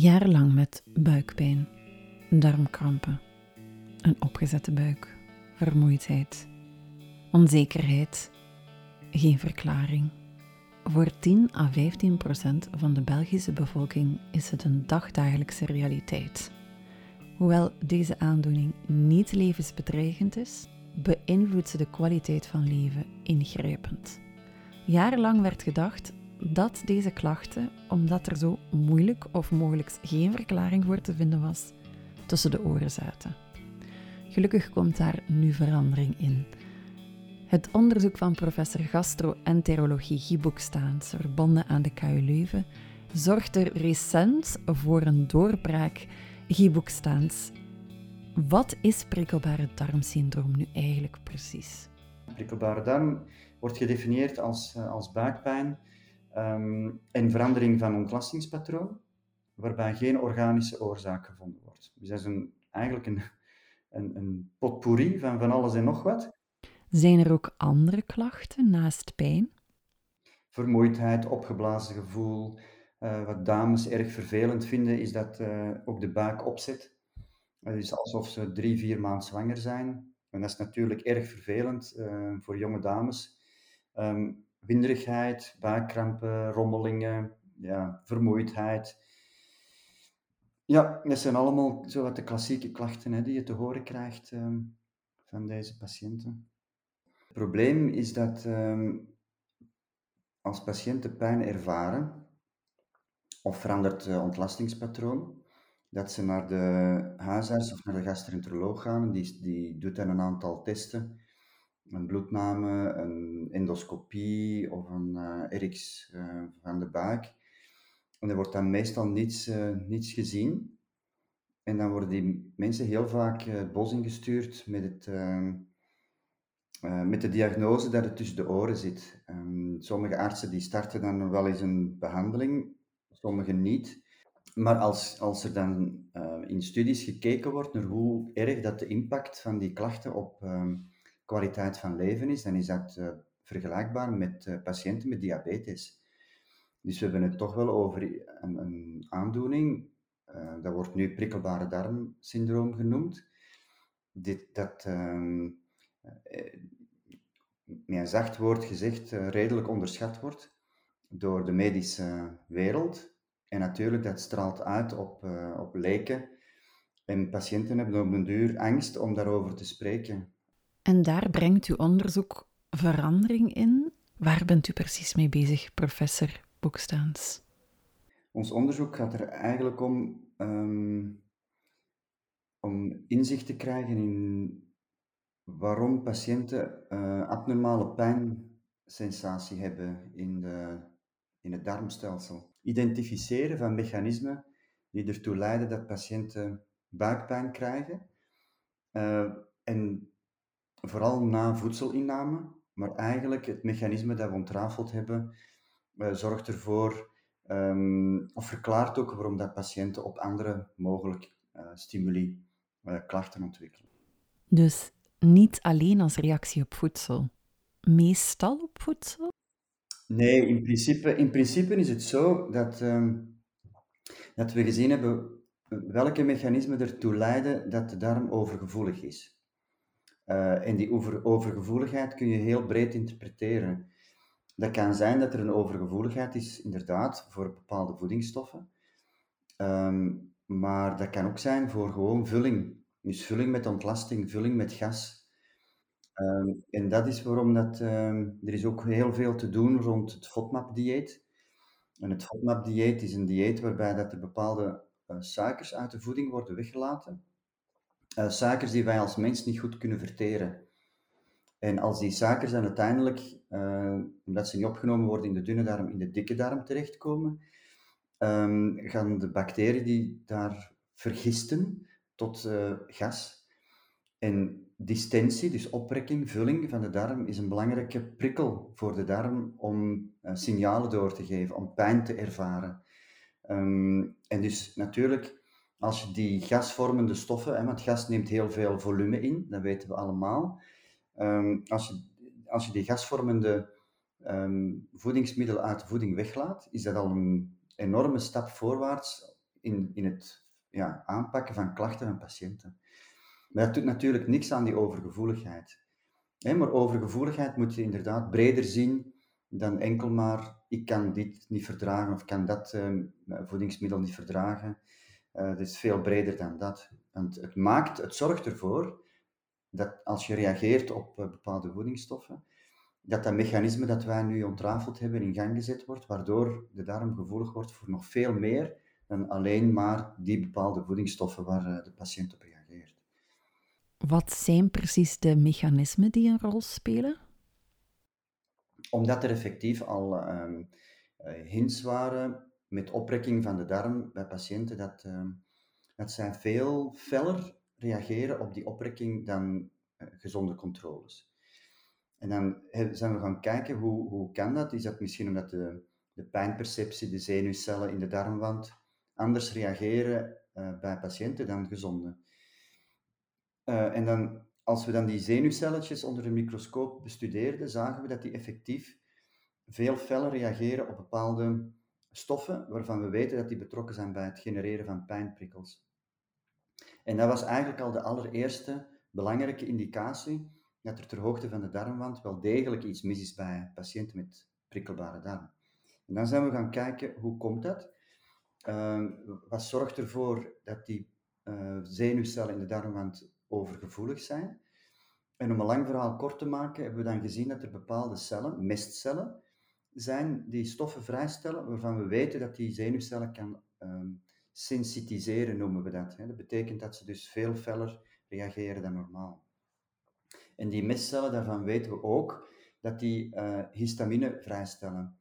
Jarenlang met buikpijn, darmkrampen, een opgezette buik, vermoeidheid, onzekerheid, geen verklaring. Voor 10 à 15 procent van de Belgische bevolking is het een dagdagelijkse realiteit. Hoewel deze aandoening niet levensbedreigend is, beïnvloedt ze de kwaliteit van leven ingrijpend. Jarenlang werd gedacht dat deze klachten, omdat er zo moeilijk of mogelijk geen verklaring voor te vinden was, tussen de oren zaten. Gelukkig komt daar nu verandering in. Het onderzoek van professor gastro-enterologie Guy Boekstaans, verbonden aan de KU Leuven, zorgde recent voor een doorbraak. Guy Boekstaans, wat is prikkelbare darmsyndroom nu eigenlijk precies? Prikkelbare darm wordt gedefinieerd als, eh, als buikpijn um, en verandering van ontlastingspatroon, waarbij geen organische oorzaak gevonden wordt. Dus dat is een, eigenlijk een, een, een potpourri van van alles en nog wat. Zijn er ook andere klachten naast pijn? Vermoeidheid, opgeblazen gevoel. Uh, wat dames erg vervelend vinden, is dat uh, ook de buik opzet. Het is alsof ze drie, vier maanden zwanger zijn. En dat is natuurlijk erg vervelend uh, voor jonge dames. Um, winderigheid, buikkrampen, rommelingen, ja, vermoeidheid. Ja, dat zijn allemaal zo wat de klassieke klachten hè, die je te horen krijgt um, van deze patiënten. Het probleem is dat um, als patiënten pijn ervaren of verandert het ontlastingspatroon, dat ze naar de huisarts of naar de gastroenteroloog gaan. Die, die doet dan een aantal testen een bloedname, een endoscopie of een uh, RX van de buik. En er wordt dan meestal niets, uh, niets gezien. En dan worden die mensen heel vaak het bos ingestuurd met, het, met de diagnose dat het tussen de oren zit. Um, sommige artsen die starten dan wel eens een behandeling, sommige niet. Maar als, als er dan in studies gekeken wordt naar hoe erg dat de impact van die klachten op um, kwaliteit van leven is, dan is dat uh, vergelijkbaar met uh, patiënten met diabetes. Dus we hebben het toch wel over een, een aandoening, uh, dat wordt nu prikkelbare darmsyndroom genoemd, dit, dat um, met een zacht woord gezegd redelijk onderschat wordt door de medische wereld. En natuurlijk, dat straalt uit op, op leken. En patiënten hebben op een duur angst om daarover te spreken. En daar brengt uw onderzoek verandering in. Waar bent u precies mee bezig, professor Boekstaans? Ons onderzoek gaat er eigenlijk om um, om inzicht te krijgen in waarom patiënten uh, abnormale pijnsensatie hebben in, de, in het darmstelsel. Identificeren van mechanismen die ertoe leiden dat patiënten buikpijn krijgen. Uh, en vooral na voedselinname, maar eigenlijk het mechanisme dat we ontrafeld hebben, uh, zorgt ervoor, um, of verklaart ook waarom dat patiënten op andere mogelijk uh, stimuli uh, klachten ontwikkelen. Dus niet alleen als reactie op voedsel, meestal op voedsel? Nee, in principe, in principe is het zo dat, um, dat we gezien hebben welke mechanismen ertoe leiden dat de darm overgevoelig is. Uh, en die over, overgevoeligheid kun je heel breed interpreteren. Dat kan zijn dat er een overgevoeligheid is, inderdaad, voor bepaalde voedingsstoffen. Um, maar dat kan ook zijn voor gewoon vulling. Dus vulling met ontlasting, vulling met gas. Um, en dat is waarom dat, um, er is ook heel veel te doen rond het FODMAP-dieet. En het FODMAP-dieet is een dieet waarbij dat er bepaalde uh, suikers uit de voeding worden weggelaten uh, suikers die wij als mens niet goed kunnen verteren. En als die suikers dan uiteindelijk, uh, omdat ze niet opgenomen worden in de dunne darm, in de dikke darm terechtkomen, um, gaan de bacteriën die daar vergisten tot uh, gas. En distensie, dus oprekking, vulling van de darm, is een belangrijke prikkel voor de darm om signalen door te geven, om pijn te ervaren. Um, en dus natuurlijk als je die gasvormende stoffen, hè, want gas neemt heel veel volume in, dat weten we allemaal. Um, als, je, als je die gasvormende um, voedingsmiddelen uit de voeding weglaat, is dat al een enorme stap voorwaarts in, in het ja, aanpakken van klachten van patiënten. Maar dat doet natuurlijk niks aan die overgevoeligheid. maar overgevoeligheid moet je inderdaad breder zien dan enkel maar ik kan dit niet verdragen of kan dat uh, voedingsmiddel niet verdragen. Uh, het is veel breder dan dat. Want het, maakt, het zorgt ervoor dat als je reageert op uh, bepaalde voedingsstoffen, dat dat mechanisme dat wij nu ontrafeld hebben in gang gezet wordt, waardoor de darm gevoelig wordt voor nog veel meer dan alleen maar die bepaalde voedingsstoffen waar uh, de patiënt op reageert. Wat zijn precies de mechanismen die een rol spelen? Omdat er effectief al um, hints waren met oprekking van de darm bij patiënten dat, um, dat zij veel feller reageren op die oprekking dan uh, gezonde controles. En dan zijn we gaan kijken hoe, hoe kan dat? Is dat misschien omdat de, de pijnperceptie, de zenuwcellen in de darmwand anders reageren uh, bij patiënten dan gezonden? Uh, en dan, als we dan die zenuwcelletjes onder een microscoop bestudeerden, zagen we dat die effectief veel feller reageren op bepaalde stoffen waarvan we weten dat die betrokken zijn bij het genereren van pijnprikkels. En dat was eigenlijk al de allereerste belangrijke indicatie dat er ter hoogte van de darmwand wel degelijk iets mis is bij patiënten met prikkelbare darm. En dan zijn we gaan kijken, hoe komt dat? Uh, wat zorgt ervoor dat die uh, zenuwcellen in de darmwand overgevoelig zijn? En om een lang verhaal kort te maken, hebben we dan gezien dat er bepaalde cellen, mestcellen, zijn die stoffen vrijstellen waarvan we weten dat die zenuwcellen kan um, sensitiseren, noemen we dat. Hè. Dat betekent dat ze dus veel feller reageren dan normaal. En die mestcellen, daarvan weten we ook dat die uh, histamine vrijstellen.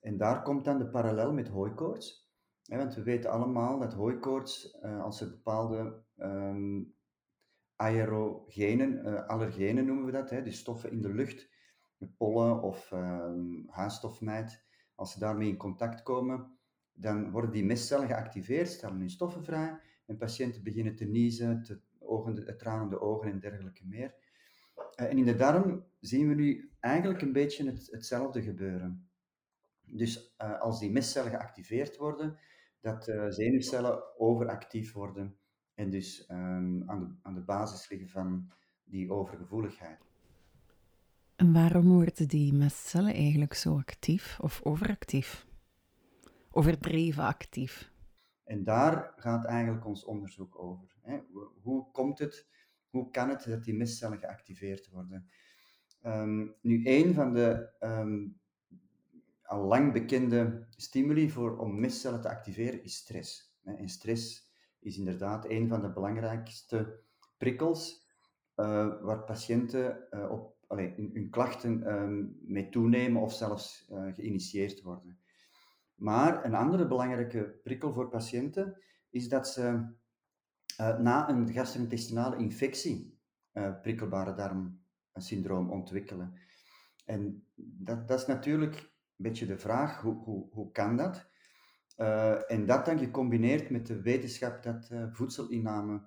En daar komt dan de parallel met hooikoorts. Ja, want we weten allemaal dat hooikoorts, uh, als er bepaalde um, aerogenen, uh, allergenen noemen we dat, hè, die stoffen in de lucht, pollen of um, als ze daarmee in contact komen, dan worden die mestcellen geactiveerd, stellen hun stoffen vrij en patiënten beginnen te niezen, te ogen, tranende ogen en dergelijke meer. Eh, en in de darm zien we nu eigenlijk een beetje het, hetzelfde gebeuren. Dus uh, als die mestcellen geactiveerd worden, dat zenuwcellen overactief worden en dus um, aan, de, aan de basis liggen van die overgevoeligheid. En waarom worden die mestcellen eigenlijk zo actief of overactief? Overdreven actief? En daar gaat eigenlijk ons onderzoek over. Hè. Hoe komt het hoe kan het dat die mestcellen geactiveerd worden? Um, nu, een van de um, al lang bekende stimuli voor, om mestcellen te activeren is stress. En stress is inderdaad een van de belangrijkste prikkels uh, waar patiënten uh, op, allee, hun, klachten um, mee toenemen of zelfs uh, geïnitieerd worden. Maar een andere belangrijke prikkel voor patiënten is dat ze uh, na een gastrointestinale infectie uh, prikkelbare darmsyndroom ontwikkelen. En dat, dat, is natuurlijk een beetje de vraag, hoe, hoe, hoe kan dat? En dat dan gecombineerd met de wetenschap dat voedselinname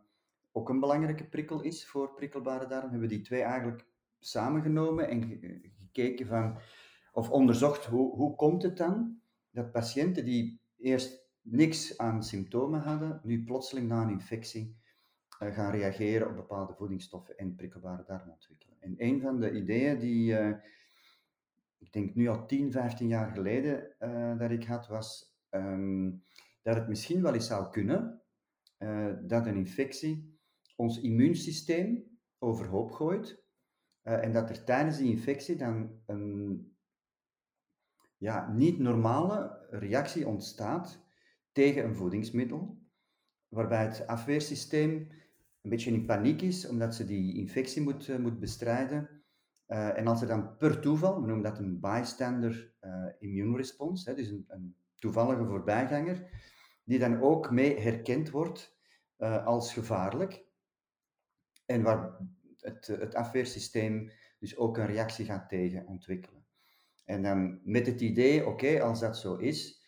ook een belangrijke prikkel is voor prikkelbare darm, hebben we die twee eigenlijk samengenomen en gekeken van, of onderzocht hoe, hoe komt het dan dat patiënten die eerst niks aan symptomen hadden, nu plotseling na een infectie uh, gaan reageren op bepaalde voedingsstoffen en prikkelbare darm ontwikkelen. En een van de ideeën die, uh, ik denk nu al 10, 15 jaar geleden uh, dat ik had, was um, dat het misschien wel eens zou kunnen dat een infectie ons immuunsysteem overhoop gooit en dat er tijdens die infectie dan een ja, niet normale reactie ontstaat tegen een voedingsmiddel, waarbij het afweersysteem een beetje in paniek is, omdat ze die infectie moet, uh, moet bestrijden. Uh, en als er dan per toeval, we noemen dat een bystander immune response, hè, dus een, een, toevallige voorbijganger, die dan ook mee herkend wordt als gevaarlijk. En waar het, het afweersysteem dus ook een reactie gaat tegen ontwikkelen. En dan met het idee, oké, als dat zo is,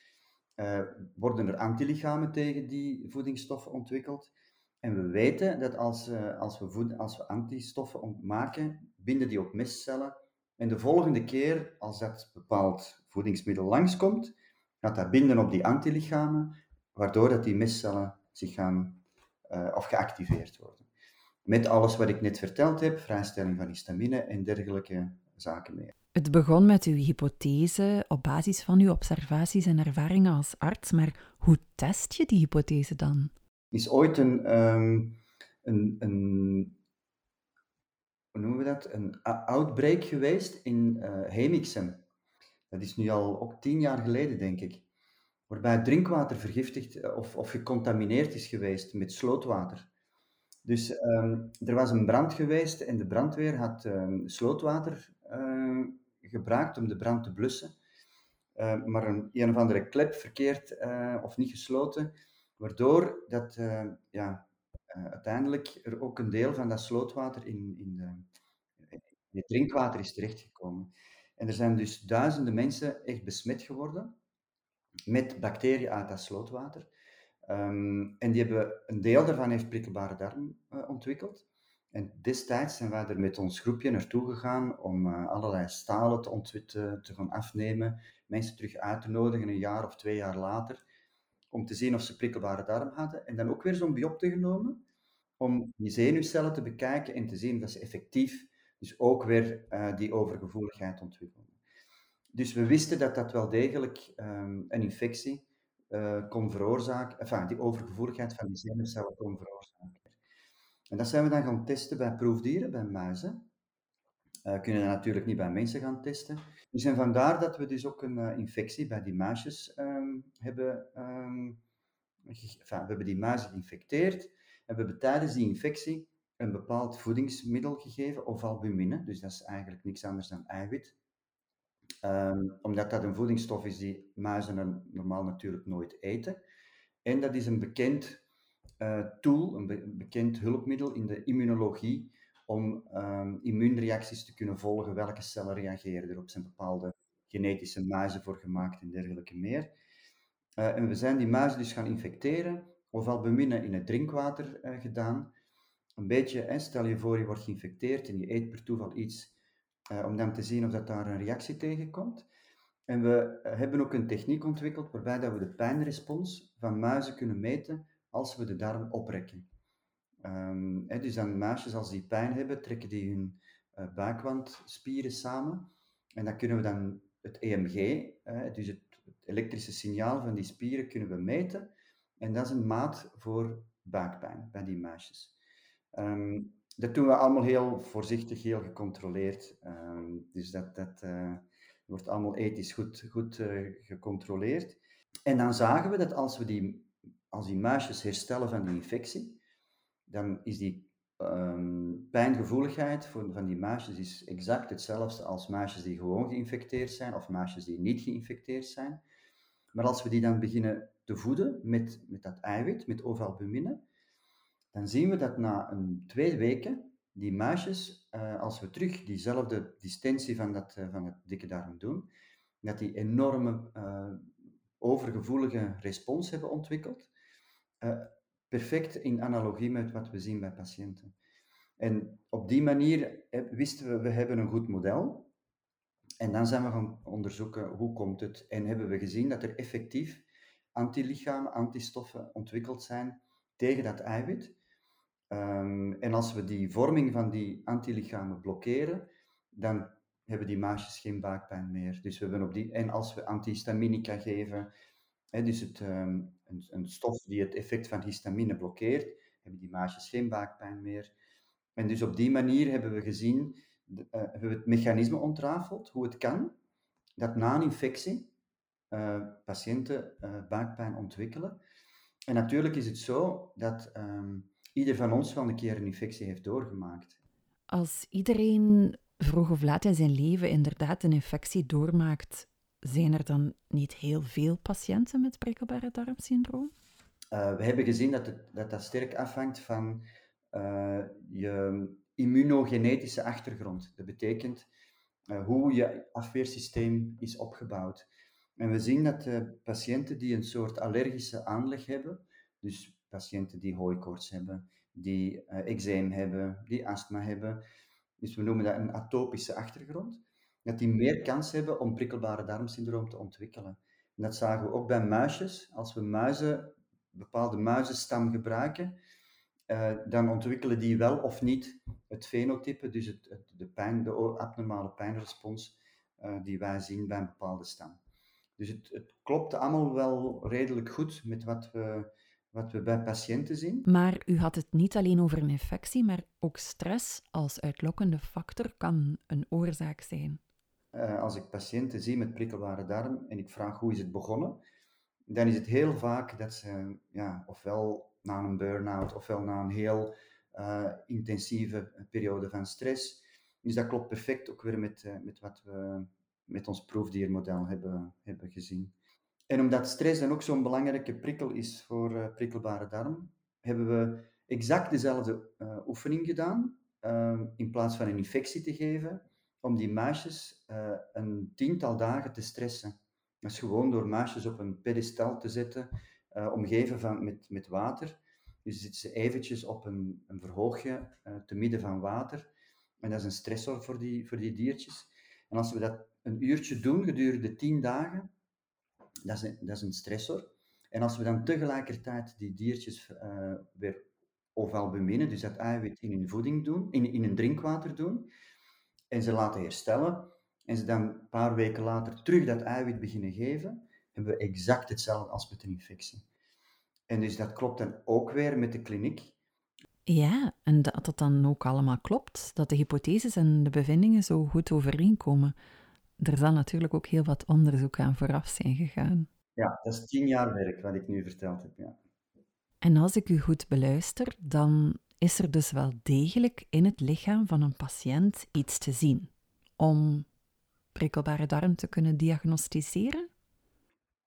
uh, worden er antilichamen tegen die voedingsstoffen ontwikkeld. En we weten dat als, uh, als, we voed, als we antistoffen maken, binden die op mestcellen. En de volgende keer, als dat bepaald voedingsmiddel langskomt, gaat dat binden op die antilichamen. waardoor dat die mestcellen zich gaan of geactiveerd worden. Met alles wat ik net verteld heb, vrijstelling van histamine en dergelijke zaken meer. Het begon met uw hypothese op basis van uw observaties en ervaringen als arts, maar hoe test je die hypothese dan? Is ooit een, um, een, een hoe noemen we dat, een outbreak geweest in uh, Hemixem. Dat is nu al ook tien jaar geleden, denk ik. Waarbij drinkwater vergiftigd eh, of, of gecontamineerd is geweest met slootwater. Dus um, er was een brand geweest en de brandweer had um, slootwater uh, gebruikt om de brand te blussen. Maar een, een of andere klep verkeerd uh, of niet gesloten, waardoor dat ja, uiteindelijk er ook een deel van dat slootwater in, in, de, in het drinkwater is terechtgekomen. En er zijn dus duizenden mensen echt besmet geworden met bacteriën uit dat slootwater. Um, en die hebben, een deel daarvan heeft prikkelbare darm uh, ontwikkeld. En destijds zijn wij er met ons groepje naartoe gegaan om uh, allerlei stalen te ontwitten, te gaan afnemen, mensen terug uit te nodigen een jaar of twee jaar later, om te zien of ze prikkelbare darm hadden. En dan ook weer zo'n biopte genomen, om die zenuwcellen te bekijken en te zien dat ze effectief dus ook weer uh, die overgevoeligheid ontwikkelen. Dus we wisten dat dat wel degelijk um, een infectie uh, kon veroorzaken, enfin, die overgevoeligheid van die zenuwcellen kon veroorzaken. En dat zijn we dan gaan testen bij proefdieren, bij muizen. Uh, kunnen dat natuurlijk niet bij mensen gaan testen. Dus en vandaar dat we dus ook een uh, infectie bij die muisjes um, hebben. Um, enfin, we hebben die muizen geïnfecteerd en we hebben tijdens die infectie een bepaald voedingsmiddel gegeven, of albumine. Dus dat is eigenlijk niks anders dan eiwit. Um, omdat dat een voedingsstof is die muizen normaal natuurlijk nooit eten. En dat is een bekend uh, tool, een, be bekend hulpmiddel in de immunologie om um, immuunreacties te kunnen volgen. Welke cellen reageren erop? Er zijn bepaalde genetische muizen voor gemaakt en dergelijke meer. Uh, en we zijn die muizen dus gaan infecteren, of albumine in het drinkwater uh, gedaan. Een beetje, hè, stel je voor je wordt geïnfecteerd en je eet per toeval iets uh, om dan te zien of dat daar een reactie tegenkomt. En we eh, hebben ook een techniek ontwikkeld waarbij dat we de pijnrespons van muizen kunnen meten als we de darm oprekken. Hè, dus dan muisjes, als die pijn hebben, trekken die hun uh, buikwandspieren samen. En dan kunnen we dan het EMG, dus het, het, elektrische signaal van die spieren, kunnen we meten. En dat is een maat voor buikpijn bij die muisjes. Um, dat doen we allemaal heel voorzichtig, heel gecontroleerd. Ehm, dus dat, dat uh, wordt allemaal ethisch goed, goed uh, gecontroleerd. En dan zagen we dat als we die, als die muisjes herstellen van die infectie, dan is die um, pijngevoeligheid voor, van die muisjes is exact hetzelfde als muisjes die gewoon geïnfecteerd zijn of muisjes die niet geïnfecteerd zijn. Maar als we die dan beginnen te voeden met, met dat eiwit, met ovalbumine, dan zien we dat na een twee weken die muisjes, uh, als we terug diezelfde distensie van, dat, uh, van het dikke darm doen, dat die enorme uh, overgevoelige respons hebben ontwikkeld. perfect in analogie met wat we zien bij patiënten. En op die manier wisten we, we hebben een goed model. En dan zijn we gaan onderzoeken hoe komt het. En hebben we gezien dat er effectief antilichamen, antistoffen ontwikkeld zijn tegen dat eiwit. Um, en als we die vorming van die antilichamen blokkeren, dan hebben die maasjes geen buikpijn meer. Dus we hebben op die, en als we antihistaminica geven, hè, dus het, um, een, een, stof die het effect van histamine blokkeert, hebben die maasjes geen buikpijn meer. En dus op die manier hebben we gezien, uh, hebben we het mechanisme ontrafeld, hoe het kan dat na een infectie uh, patiënten uh, buikpijn ontwikkelen. En natuurlijk is het zo dat um, ieder van ons wel een keer een infectie heeft doorgemaakt. Als iedereen vroeg of laat in zijn leven inderdaad een infectie doormaakt, zijn er dan niet heel veel patiënten met prikkelbare darmsyndroom? Uh, we hebben gezien dat, het, dat dat sterk afhangt van uh, je immunogenetische achtergrond. Dat betekent uh, hoe je afweersysteem is opgebouwd. En we zien dat patiënten die een soort allergische aanleg hebben, dus patiënten die hooikoorts hebben, die uh, eczeem hebben, die astma hebben. Dus we noemen dat een atopische achtergrond. Dat die meer kans hebben om prikkelbare darmsyndroom te ontwikkelen. En dat zagen we ook bij muisjes. Als we muizen bepaalde muizenstam gebruiken, uh, dan ontwikkelen die wel of niet het fenotype, dus het, de, pijn, de abnormale pijnrespons uh, die wij zien bij een bepaalde stam. Dus het, het klopt allemaal wel redelijk goed met wat we, wat we bij patiënten zien. Maar u had het niet alleen over een infectie, maar ook stress als uitlokkende factor kan een oorzaak zijn. Uh, als ik patiënten zie met prikkelbare darm en ik vraag hoe is het begonnen, dan is het heel vaak dat ze ja, ofwel na een burn-out ofwel na een heel uh, intensieve periode van stress. Dus dat klopt perfect ook weer met, uh, met wat we met ons proefdiermodel hebben, hebben gezien. En omdat stress dan ook zo'n belangrijke prikkel is voor uh, prikkelbare darm, hebben we exact dezelfde oefening gedaan. in plaats van een infectie te geven, om die muisjes een tiental dagen te stressen. Dat is gewoon door muisjes op een pedestal te zetten, omgeven van, met, met water. Dus zitten ze eventjes op een, een verhoogje te midden van water. En dat is een stressor voor die, voor die diertjes. En als we dat een uurtje doen gedurende tien dagen, dat is een, dat is een stressor. En als we dan tegelijkertijd die diertjes uh, weer ofwel beminnen, dus dat eiwit in hun voeding doen, in, in hun drinkwater doen, en ze laten herstellen, en ze dan een paar weken later terug dat eiwit beginnen geven, hebben we exact hetzelfde als met een infectie. En dus dat klopt dan ook weer met de kliniek. Ja, en dat het dan ook allemaal klopt, dat de hypotheses en de bevindingen zo goed overeenkomen. Er zal natuurlijk ook heel wat onderzoek aan vooraf zijn gegaan. Ja, dat is tien jaar werk wat ik nu verteld heb. Ja. En als ik u goed beluister, dan is er dus wel degelijk in het lichaam van een patiënt iets te zien om prikkelbare darm te kunnen diagnosticeren?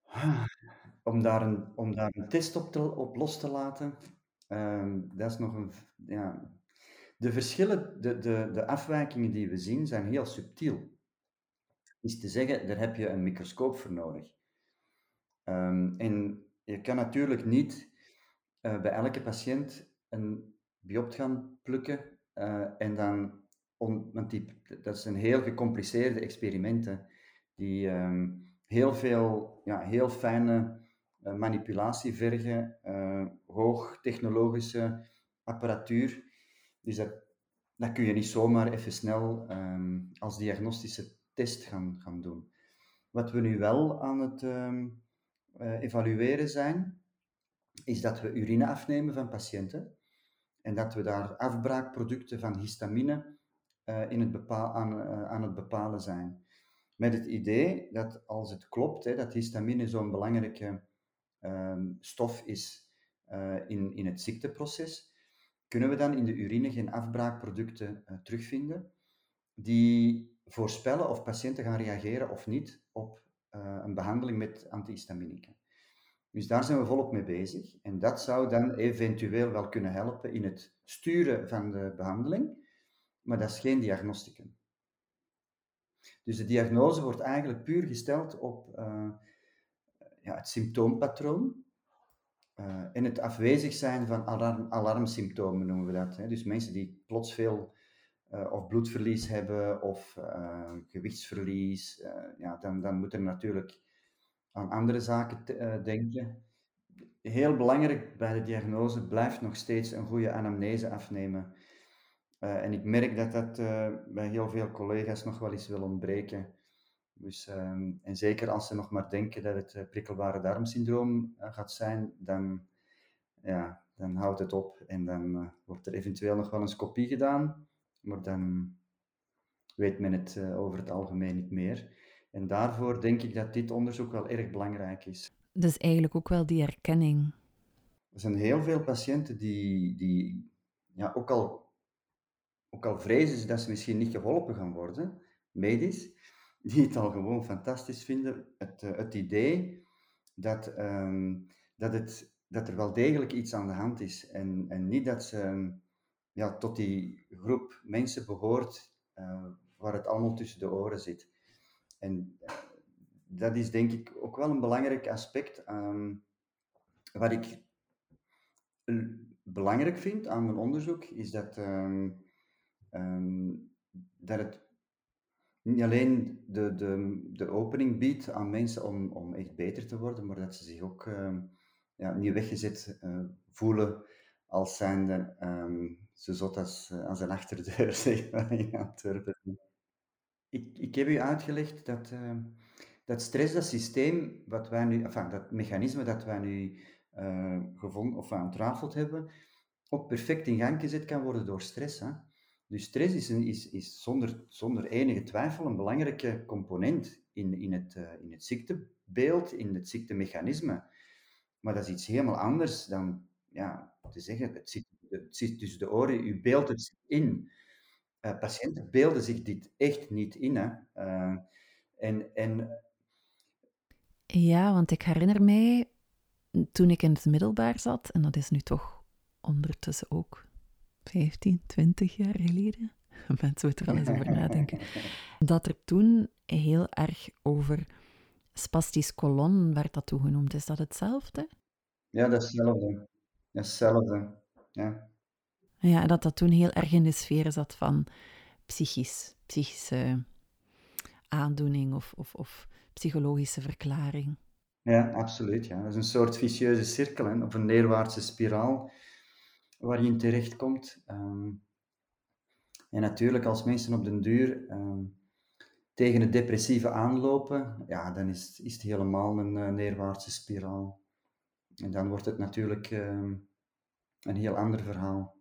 Om daar een, om daar een test op, te, op los te laten, um, dat is nog een. Ja. De verschillen, de, de, de afwijkingen die we zien, zijn heel subtiel. Te zeggen, daar heb je een microscoop voor nodig. Um, en je kan natuurlijk niet uh, bij elke patiënt een biopt gaan plukken uh, en dan on, want dat zijn heel gecompliceerde experimenten die um, heel veel, ja, heel fijne uh, manipulatie vergen, hoogtechnologische apparatuur. Dus dat, dat kun je niet zomaar even snel um, als diagnostische test gaan, gaan doen. Wat we nu wel aan het um, uh, evalueren zijn, is dat we urine afnemen van patiënten en dat we daar afbraakproducten van histamine uh, in het aan, uh, aan het bepalen zijn. Met het idee dat als het klopt, hè, dat histamine zo'n belangrijke um, stof is in, in het ziekteproces, kunnen we dan in de urine geen afbraakproducten terugvinden die voorspellen of patiënten gaan reageren of niet op een behandeling met antihistaminica. Dus daar zijn we volop mee bezig. En dat zou dan eventueel wel kunnen helpen in het sturen van de behandeling maar dat is geen diagnosticum. Dus de diagnose wordt eigenlijk puur gesteld op uh, ja, het symptoompatroon uh, en het afwezig zijn van alarm, alarmsymptomen, noemen we dat. Hè. Dus mensen die plots veel uh, of bloedverlies hebben of gewichtsverlies, ja, dan, dan moet er natuurlijk aan andere zaken denken. Heel belangrijk bij de diagnose blijft nog steeds een goede anamnese afnemen en ik merk dat dat bij heel veel collega's nog wel eens wil ontbreken. Dus, um, en zeker als ze nog maar denken dat het prikkelbare darmsyndroom gaat zijn, dan, ja, dan houdt het op. En dan wordt er eventueel nog wel een scopie gedaan, maar dan weet men het over het algemeen niet meer. En daarvoor denk ik dat dit onderzoek wel erg belangrijk is. Dus eigenlijk ook wel die erkenning. Er zijn heel veel patiënten die, die ja, ook al ook al vrezen ze dat ze misschien niet geholpen gaan worden, medisch, die het al gewoon fantastisch vinden, het, eh, het idee dat, um, dat, het, dat er wel degelijk iets aan de hand is. En, en niet dat ze ja, tot die groep mensen behoort uh, waar het allemaal tussen de oren zit. En uh, dat is denk ik ook wel een belangrijk aspect um, wat ik belangrijk vind aan mijn onderzoek, is dat um, Um, dat het niet alleen de, de, de opening biedt aan mensen om, om echt beter te worden, maar dat ze zich ook ja, niet weggezet uh, voelen als zijnde um, zo zot als, als een achterdeur, zeg maar, in Antwerpen. Ik, ik heb u uitgelegd dat, uh, dat stress, dat systeem, wat wij nu, enfin, dat mechanisme dat wij nu uh, gevonden of ontrafeld hebben, ook perfect in gang gezet kan worden door stress. Hè? Dus stress is, een, is, is zonder, zonder enige twijfel een belangrijke component in, in, het, uh, in het ziektebeeld, in het ziektemechanisme. Maar dat is iets helemaal anders dan ja, te zeggen, het zit, het zit tussen de oren, u beeldt het in. Uh, patiënten beelden zich dit echt niet in. Hè? Uh, en, en... Ja, want ik herinner mij toen ik in het middelbaar zat, en dat is nu toch ondertussen ook 15, 20 jaar geleden, mensen moeten er al eens over nadenken, dat er toen heel erg over spastisch kolon werd dat toegenoemd. Is dat hetzelfde? Ja, dat is hetzelfde. Hetzelfde, ja. Ja, dat dat toen heel erg in de sfeer zat van psychisch, psychische aandoening of, of, of psychologische verklaring. Ja, absoluut. Ja. Dat is een soort vicieuze cirkel, hè, of een neerwaartse spiraal waar je in terechtkomt. Um, en natuurlijk, als mensen op den duur um, tegen het depressieve aanlopen, ja, dan is, is het helemaal een uh, neerwaartse spiraal. En dan wordt het natuurlijk um, een heel ander verhaal.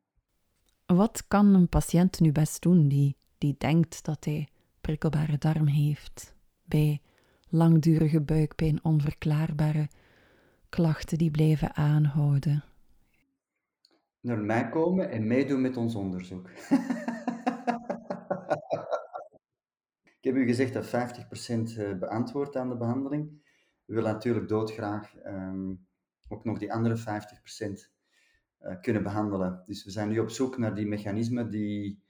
Wat kan een patiënt nu best doen die, die denkt dat hij prikkelbare darm heeft bij langdurige buikpijn, onverklaarbare klachten die blijven aanhouden? Naar mij komen en meedoen met ons onderzoek. Ik heb u gezegd dat 50% eh, beantwoordt aan de behandeling. We willen natuurlijk doodgraag um, ook nog die andere 50% uh, eh, kunnen behandelen. Dus we zijn nu op zoek naar die mechanismen die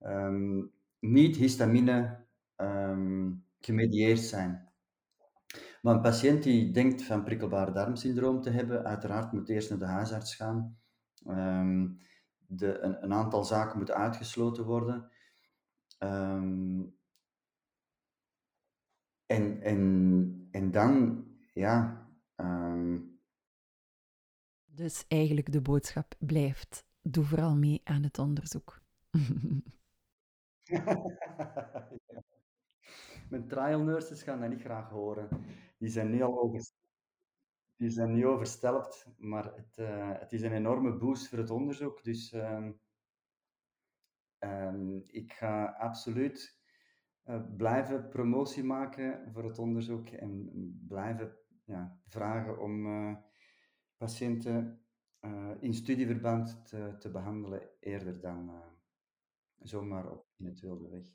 um, niet histamine um, gemedieerd zijn. Maar een patiënt die denkt van prikkelbare darmsyndroom te hebben, uiteraard moet eerst naar de huisarts gaan. Um, de, een, een, aantal zaken moeten uitgesloten worden. En, en, en dan, ja. Dus eigenlijk de boodschap blijft: doe vooral mee aan het onderzoek. Mijn trial nurses gaan dat niet graag horen. Die zijn nu al die zijn nu overstelpt, maar het, uh, het is een enorme boost voor het onderzoek. Dus um, um, ik ga absoluut uh, blijven promotie maken voor het onderzoek en blijven ja, vragen om patiënten in studieverband te, te behandelen eerder dan zomaar op in het wilde weg.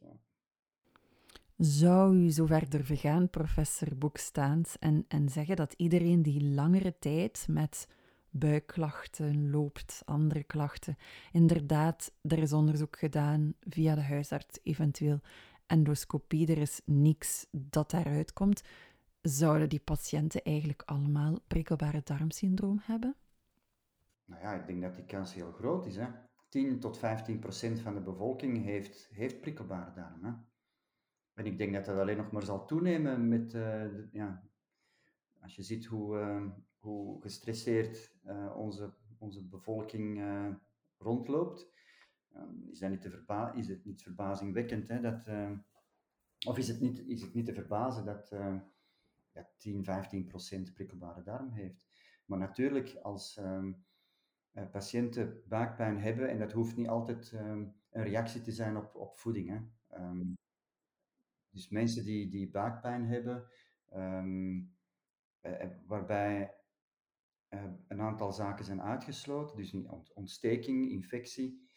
Zou u zo ver durven gaan, professor Boekstaans, en, en zeggen dat iedereen die langere tijd met buikklachten loopt, andere klachten, inderdaad, er is onderzoek gedaan via de huisarts, eventueel endoscopie, er is niks dat daaruit komt, zouden die patiënten eigenlijk allemaal prikkelbare darmsyndroom hebben? Nou ja, ik denk dat die kans heel groot is. Hè? 10 tot 15 procent van de bevolking heeft, heeft prikkelbare darm. En ik denk dat dat alleen nog maar zal toenemen met, de, ja, als je ziet hoe, uh, hoe gestresseerd uh, onze, onze bevolking rondloopt, is, dat niet te verba is het niet verbazingwekkend hè, dat, of is het, niet, is het niet te verbazen dat ja, 10, 15 procent prikkelbare darm heeft. Maar natuurlijk, als um, patiënten buikpijn hebben, en dat hoeft niet altijd um, een reactie te zijn op, op voeding. Hè. Um, dus mensen die, die buikpijn hebben, um, uh, waarbij een aantal zaken zijn uitgesloten, dus ontsteking, infectie.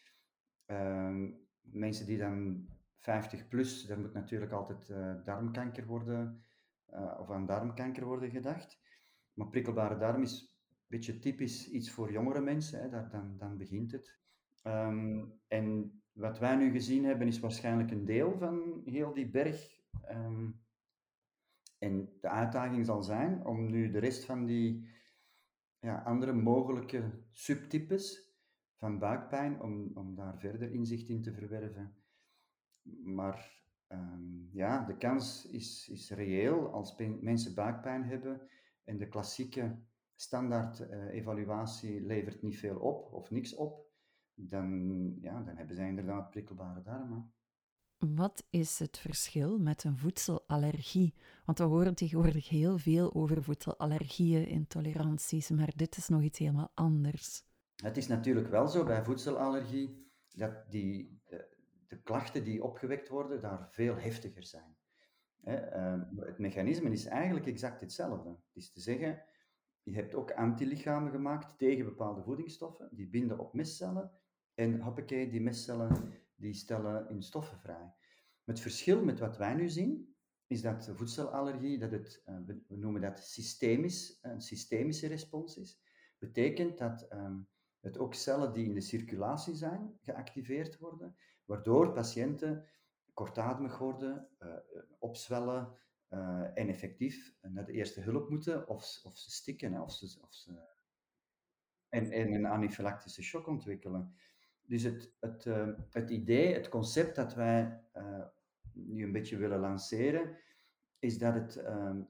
Mensen die dan 50 plus, daar moet natuurlijk altijd darmkanker worden, of aan darmkanker worden gedacht. Maar prikkelbare darm is een beetje typisch iets voor jongere mensen, hè, daar, dan, dan begint het. Um, en wat wij nu gezien hebben is waarschijnlijk een deel van heel die berg. Um, en de uitdaging zal zijn om nu de rest van die ja, andere mogelijke subtypes van buikpijn, om, om daar verder inzicht in te verwerven. Maar um, ja, de kans is, is reëel als mensen buikpijn hebben en de klassieke standaard uh, evaluatie levert niet veel op of niks op, dan, ja, dan hebben zij inderdaad prikkelbare darmen. Wat is het verschil met een voedselallergie? Want we horen tegenwoordig heel veel over voedselallergieën, intoleranties, maar dit is nog iets helemaal anders. Het is natuurlijk wel zo bij voedselallergie dat die, de, klachten die opgewekt worden daar veel heftiger zijn. Ehm, het mechanisme is eigenlijk exact hetzelfde. Het is te zeggen, je hebt ook antilichamen gemaakt tegen bepaalde voedingsstoffen, die binden op mestcellen en hoppakee, die mestcellen die stellen hun stoffen vrij. Het verschil met wat wij nu zien, is dat voedselallergie, dat het, eh, we noemen dat systemisch, een systemische respons is. Betekent dat ehm, het ook cellen die in de circulatie zijn, geactiveerd worden, waardoor patiënten kortademig worden, uh, opzwellen uh, en effectief naar de eerste hulp moeten, of, of ze stikken, of ze, of en, en een anafylactische shock ontwikkelen. Dus het, uh, het idee, het concept dat wij nu een beetje willen lanceren, is dat het um,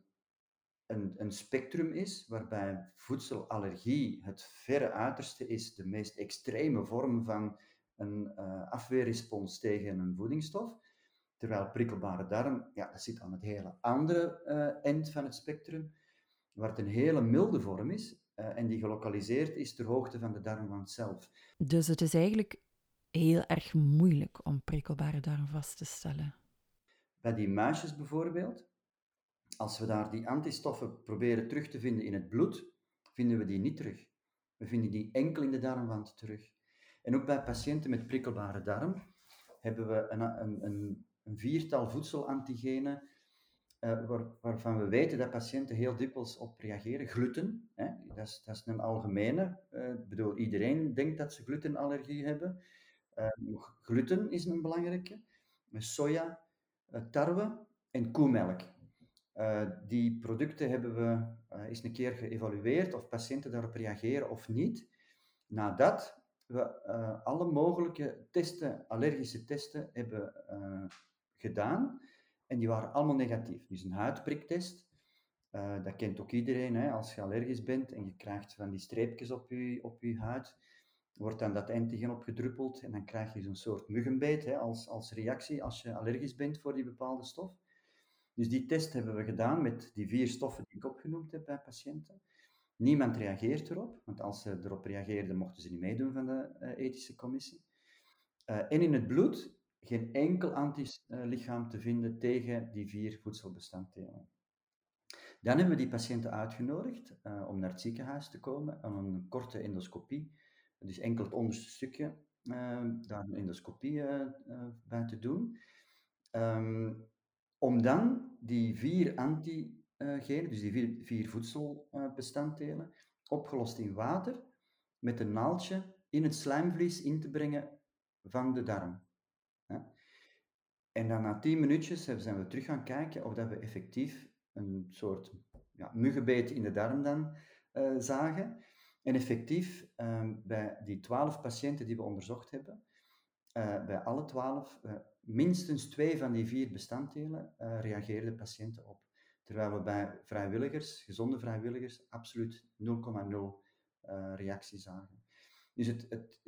een, een spectrum is waarbij voedselallergie het verre uiterste is, de meest extreme vorm van een uh, afweerrespons tegen een voedingsstof. Terwijl prikkelbare darm, ja, dat zit aan het hele andere uh, eind van het spectrum, waar het een hele milde vorm is uh, en die gelokaliseerd is ter hoogte van de darmwand zelf. Dus het is eigenlijk heel erg moeilijk om prikkelbare darm vast te stellen. Bij die muisjes bijvoorbeeld, als we daar die antistoffen proberen terug te vinden in het bloed, vinden we die niet terug. We vinden die enkel in de darmwand terug. En ook bij patiënten met prikkelbare darm hebben we een, een, een, een viertal voedselantigenen waar, waarvan we weten dat patiënten heel dikwijls op reageren. Gluten, hè, dat, is, dat is een algemene. Uh, bedoel, iedereen denkt dat ze glutenallergie hebben. Uh, gluten is een belangrijke. Soja, tarwe en koemelk. die producten hebben we eens een keer geëvalueerd of patiënten daarop reageren of niet. Nadat we alle mogelijke testen, allergische testen, hebben gedaan en die waren allemaal negatief. Dus een huidpriktest, uh, dat kent ook iedereen. Hè? Als je allergisch bent en je krijgt van die streepjes op je, op je huid, wordt dan dat antigen opgedruppeld en dan krijg je zo'n soort muggenbeet hè, als, als reactie als je allergisch bent voor die bepaalde stof. Dus die test hebben we gedaan met die vier stoffen die ik opgenoemd heb bij patiënten. Niemand reageert erop, want als ze erop reageerden, mochten ze niet meedoen van de uh, ethische commissie. Uh, en in het bloed geen enkel antilichaam te vinden tegen die vier voedselbestanddelen. Dan hebben we die patiënten uitgenodigd uh, om naar het ziekenhuis te komen aan een korte endoscopie. Dus enkel het onderste stukje, daar een endoscopie bij te doen. Um, om dan die vier antigenen, dus die vier, vier voedselbestanddelen, opgelost in water, met een naaldje in het slijmvlies in te brengen van de darm. En dan na tien minuutjes zijn we terug gaan kijken of dat we effectief een soort ja, muggenbeet in de darm dan uh, zagen. En effectief, uh, bij die twaalf patiënten die we onderzocht hebben, uh, bij alle twaalf, minstens twee van die vier bestanddelen reageerden patiënten op. Terwijl we bij vrijwilligers, gezonde vrijwilligers, absoluut 0,0 reactie zagen. Dus het, het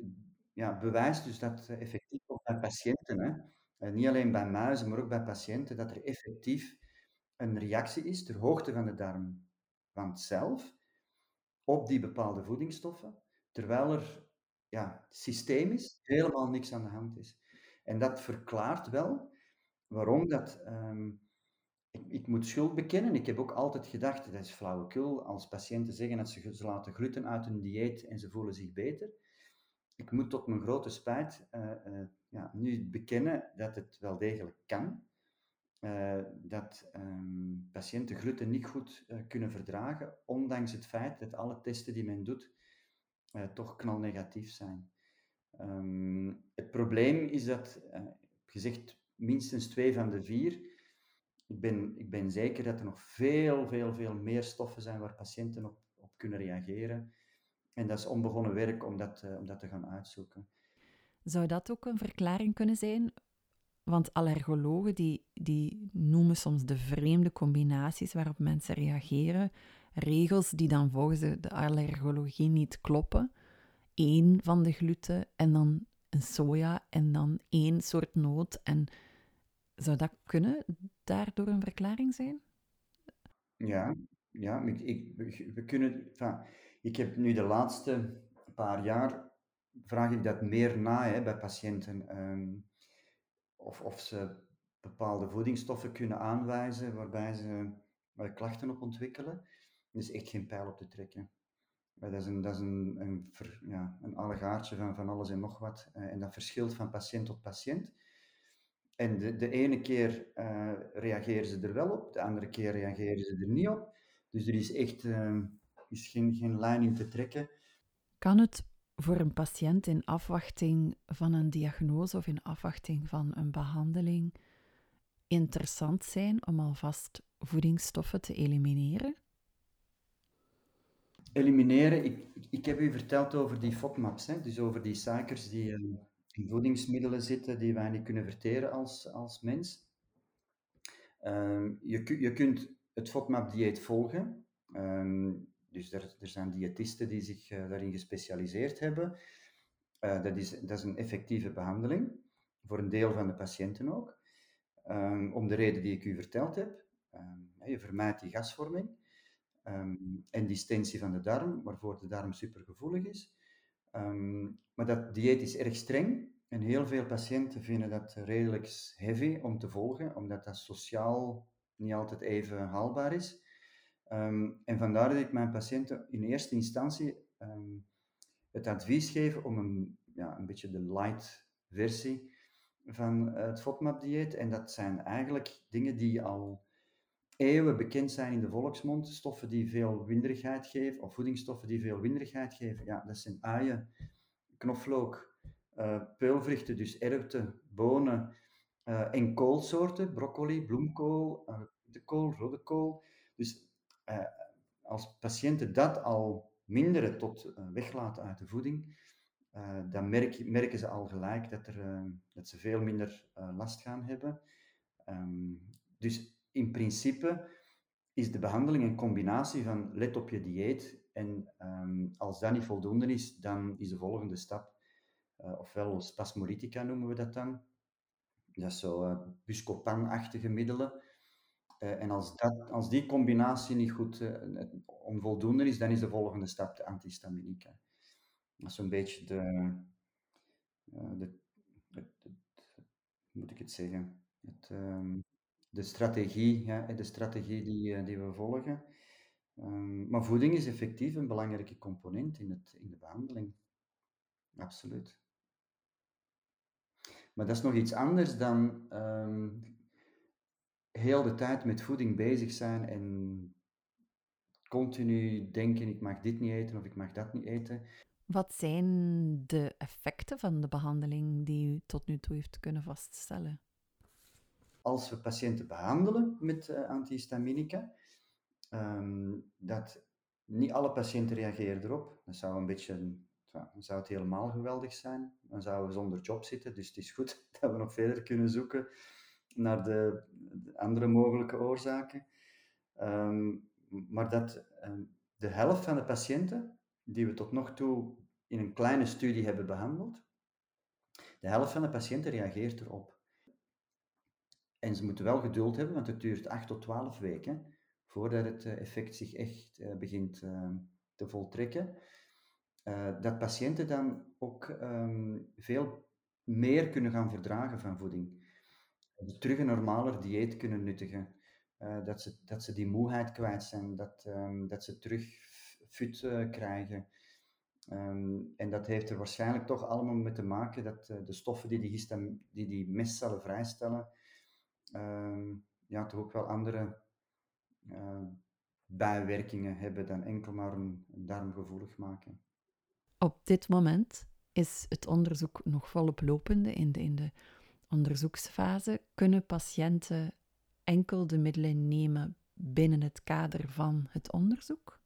ja, bewijst dus dat effectief ook bij patiënten, hè, eh, niet alleen bij muizen, maar ook bij patiënten, dat er effectief een reactie is ter hoogte van de darmwand zelf op die bepaalde voedingsstoffen, terwijl er ja, systemisch helemaal niks aan de hand is. En dat verklaart wel waarom dat. Um, ik, ik, moet schuld bekennen. Ik heb ook altijd gedacht, dat is flauwekul, als patiënten zeggen dat ze, ze laten gluten uit hun dieet en ze voelen zich beter ik moet tot mijn grote spijt uh, uh, ja, nu bekennen dat het wel degelijk kan. Uh, dat um, patiënten gluten niet goed kunnen verdragen, ondanks het feit dat alle testen die men doet toch knalnegatief zijn. Um, het probleem is dat, gezegd, minstens twee van de vier. Ik ben, ik ben zeker dat er nog veel, veel, veel meer stoffen zijn waar patiënten op, op kunnen reageren. En dat is onbegonnen werk om dat, uh, om dat te gaan uitzoeken. Zou dat ook een verklaring kunnen zijn? Want allergologen die, die noemen soms de vreemde combinaties waarop mensen reageren. regels die dan volgens de, de allergologie niet kloppen. Eén van de gluten en dan een soja en dan één soort noot. En zou dat kunnen daardoor een verklaring zijn? Ja, ja ik, ik, we kunnen, ik heb nu de laatste paar jaar, vraag ik dat meer na hè, bij patiënten. Um, of, of ze bepaalde voedingsstoffen kunnen aanwijzen waarbij ze klachten op ontwikkelen. Er is echt geen pijl op te trekken. Dat is een, dat is een, een, ja, een allegaartje van, van alles en nog wat. Eh, en dat verschilt van patiënt tot patiënt. En de, de ene keer uh, reageren ze er wel op, de andere keer reageren ze er niet op. Dus er is echt uh, is geen, geen lijn in te trekken. Kan het voor een patiënt in afwachting van een diagnose of in afwachting van een behandeling interessant zijn om alvast voedingsstoffen te elimineren? Elimineren, ik, ik heb u verteld over die FODMAPs, hè? dus over die suikers die uh, in voedingsmiddelen zitten die wij niet kunnen verteren als, als mens. Um, je, je kunt het FODMAP-dieet volgen. Um, dus er, er, zijn diëtisten die zich uh, daarin gespecialiseerd hebben. Uh, dat, is, dat is een effectieve behandeling, voor een deel van de patiënten ook. Um, om de reden die ik u verteld heb. je vermijdt die gasvorming en distensie van de darm, waarvoor de darm supergevoelig is. Um, maar dat dieet is erg streng en heel veel patiënten vinden dat redelijk heavy om te volgen, omdat dat sociaal niet altijd even haalbaar is. Um, en vandaar dat ik mijn patiënten in eerste instantie um, het advies geef om een, ja, een beetje de light versie van het FODMAP-dieet. En dat zijn eigenlijk dingen die al eeuwen bekend zijn in de volksmond. Stoffen die veel winderigheid geven, of voedingsstoffen die veel winderigheid geven. Ja, dat zijn uien, knoflook, uh, peulvruchten, dus erwten, bonen uh, en koolsoorten. Broccoli, bloemkool, uh, de kool, rode kool. Dus als patiënten dat al minderen tot weglaten uit de voeding, dan merk, merken ze al gelijk dat, er, dat ze veel minder last gaan hebben. Um, dus in principe is de behandeling een combinatie van let op je dieet en um, als dat niet voldoende is, dan is de volgende stap, uh, ofwel spasmoditica noemen we dat dan. Dat is zo uh, Buscopan-achtige middelen. Uh, en als, dat, als die combinatie niet goed onvoldoende is, dan is de volgende stap de antihistaminica. Dat is een beetje de, de, moet ik het zeggen, het, um, de strategie, ja, de strategie die, eh, die we volgen. Um, maar voeding is effectief een belangrijke component in, het, in de behandeling. Absoluut. Maar dat is nog iets anders dan um, heel de tijd met voeding bezig zijn en continu denken: ik mag dit niet eten of ik mag dat niet eten. Wat zijn de effecten van de behandeling die u tot nu toe heeft kunnen vaststellen? Als we patiënten behandelen met uh, antihistaminica, um, dat niet alle patiënten reageren erop. Dat zou een beetje, dan zou het helemaal geweldig zijn. Dan zouden we zonder job zitten. Dus het is goed dat we nog verder kunnen zoeken naar de, de andere mogelijke oorzaken. Um, maar dat um, de helft van de patiënten die we tot nog toe in een kleine studie hebben behandeld, de helft van de patiënten reageert erop. En ze moeten wel geduld hebben, want het duurt 8 tot 12 weken voordat het eh, effect zich echt uh, begint uh, te voltrekken. Uh, dat patiënten dan ook um, veel meer kunnen gaan verdragen van voeding. Terug een normaler dieet kunnen nuttigen. dat, ze, dat ze die moeheid kwijt zijn, dat, um, dat ze terug fut krijgen. En dat heeft er waarschijnlijk toch allemaal mee te maken dat de stoffen die die, die, die mestcellen vrijstellen, Ehm, ja, toch ook wel andere uh, bijwerkingen hebben dan enkel maar een, een darm gevoelig maken. Op dit moment is het onderzoek nog volop lopende in de, in de onderzoeksfase. Kunnen patiënten enkel de middelen nemen binnen het kader van het onderzoek?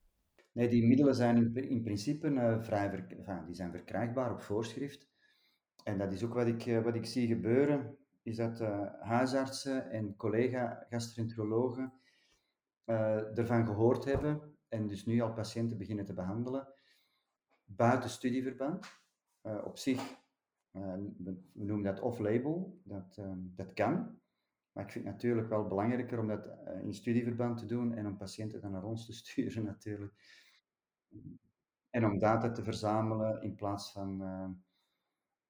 Nee, die middelen zijn in, in principe uh, vrij ver, enfin, die zijn verkrijgbaar op voorschrift. En dat is ook wat ik, uh, wat ik zie gebeuren is dat uh, huisartsen en collega-gastroenterologen uh, ervan gehoord hebben en dus nu al patiënten beginnen te behandelen buiten studieverband. Uh, op zich, we noemen dat off-label, dat, uh, dat kan. Maar ik vind het natuurlijk wel belangrijker om dat in studieverband te doen en om patiënten dan naar ons te sturen natuurlijk. En om data te verzamelen in plaats van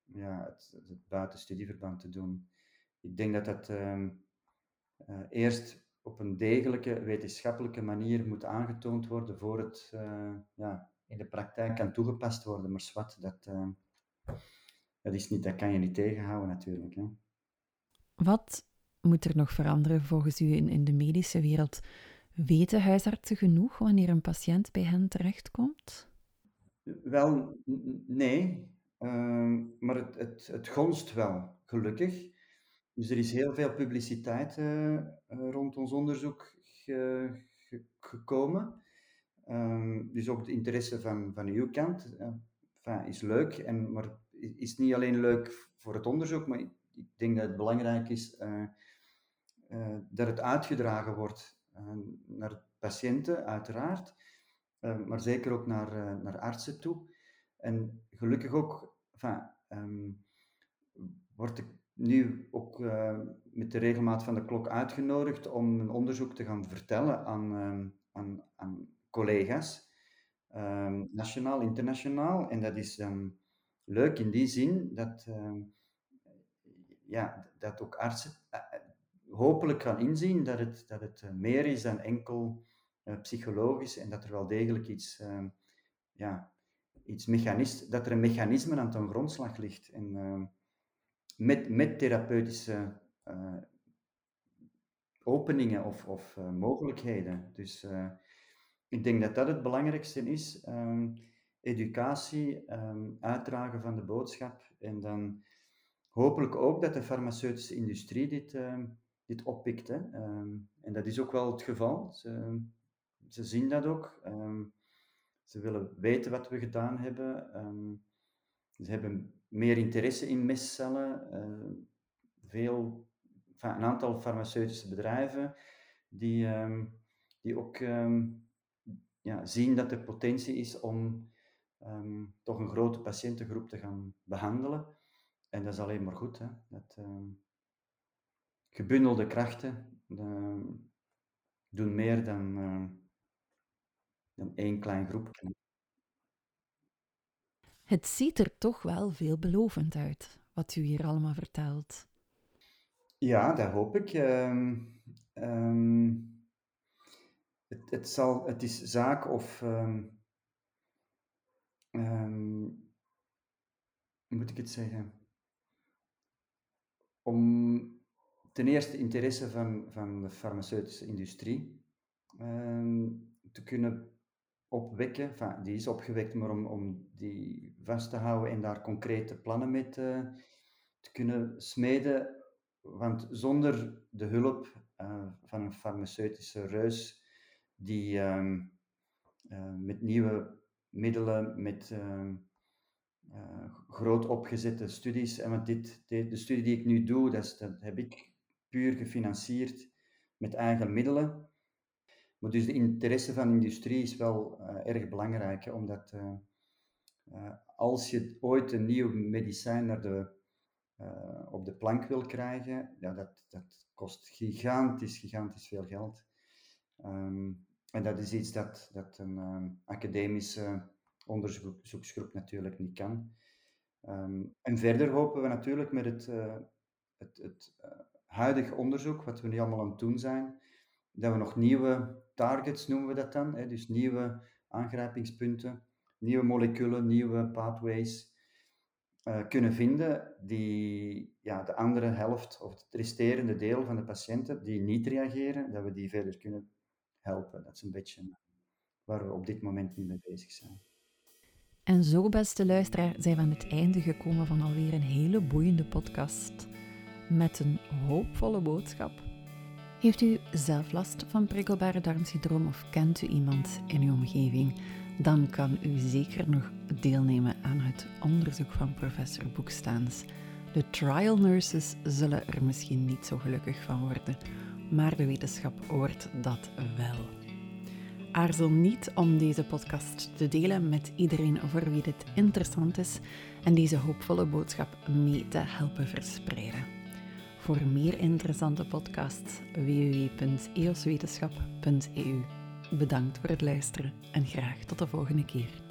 ja, het, het buiten studieverband te doen. Ik denk dat dat ehm, eerst op een degelijke wetenschappelijke manier moet aangetoond worden voor het ja, in de praktijk kan toegepast worden. Maar zwart, dat, uh, dat, is niet, dat kan je niet tegenhouden natuurlijk. Hè. Wat moet er nog veranderen volgens u in, in de medische wereld? Weten huisartsen genoeg wanneer een patiënt bij hen terechtkomt? Wel, nee. Uh, maar het, het, het gonst wel, gelukkig. Dus er is heel veel publiciteit uh, rond ons onderzoek ge, ge, gekomen. Um, dus ook de interesse van, van uw kant uh, is leuk, en, maar is niet alleen leuk voor het onderzoek, maar ik denk dat het belangrijk is dat het uitgedragen wordt naar patiënten, uiteraard, maar zeker ook naar, naar artsen toe. En gelukkig ook enfin, um, word ik nu ook met de regelmaat van de klok uitgenodigd om een onderzoek te gaan vertellen aan, aan, aan collega's, um, nationaal, internationaal. En dat is um, leuk in die zin dat, ja, dat ook artsen uh, hopelijk gaan inzien dat het, dat het meer is dan enkel psychologisch en dat er wel degelijk iets, ja, iets mechanist, dat er een mechanisme aan ten grondslag ligt. En, met, met therapeutische uh, openingen of, of uh, mogelijkheden. Dus uh, ik denk dat dat het belangrijkste is. Um, educatie, um, uitdragen van de boodschap en dan hopelijk ook dat de farmaceutische industrie dit, um, dit oppikt. Hè. en dat is ook wel het geval. Ze, ze zien dat ook. ze willen weten wat we gedaan hebben. ze hebben meer interesse in mestcellen. Uh, veel, een aantal farmaceutische bedrijven die, die ook ja, zien dat er potentie is om um, toch een grote patiëntengroep te gaan behandelen. En dat is alleen maar goed. Hè? Dat, gebundelde krachten doen meer dan, dan één klein groepje. Het ziet er toch wel veelbelovend uit, wat u hier allemaal vertelt. Ja, dat hoop ik. Um, het, het, zal, het is zaak of. Um, hoe moet ik het zeggen? Om ten eerste interesse van, van de farmaceutische industrie te kunnen opwekken. Die is opgewekt, maar om, om die vast te houden en daar concrete plannen mee te, te kunnen smeden. Want zonder de hulp uh, van een farmaceutische reus die uh, met nieuwe middelen, met uh, groot opgezette studies. En want dit, de, de, studie die ik nu doe, dat, dat heb ik puur gefinancierd met eigen middelen. Maar dus de interesse van de industrie is wel uh, erg belangrijk, omdat uh, als je ooit een nieuw medicijn naar de, op de plank wil krijgen, ja, dat, dat kost gigantisch, gigantisch veel geld. Um, en dat is iets dat, dat een um, academische onderzoeksgroep natuurlijk niet kan. Um, en verder hopen we natuurlijk met het, het, het huidige onderzoek, wat we nu allemaal aan het doen zijn, dat we nog nieuwe targets noemen we dat dan, hè, dus nieuwe aangrijpingspunten, nieuwe moleculen, nieuwe pathways uh, kunnen vinden die ja, de andere helft of het resterende deel van de patiënten die niet reageren, dat we die verder kunnen helpen. Dat is een beetje waar we op dit moment nu mee bezig zijn. En zo, beste luisteraar, zijn we aan het einde gekomen van alweer een hele boeiende podcast met een hoopvolle boodschap. Heeft u zelf last van prikkelbare darmsyndroom of kent u iemand in uw omgeving? Dan kan u zeker nog deelnemen aan het onderzoek van professor Boekstaans. De trial nurses zullen er misschien niet zo gelukkig van worden, maar de wetenschap hoort dat wel. Aarzel niet om deze podcast te delen met iedereen voor wie dit interessant is en deze hoopvolle boodschap mee te helpen verspreiden. Voor meer interessante podcasts www.eoswetenschap.eu. Bedankt voor het luisteren en graag tot de volgende keer.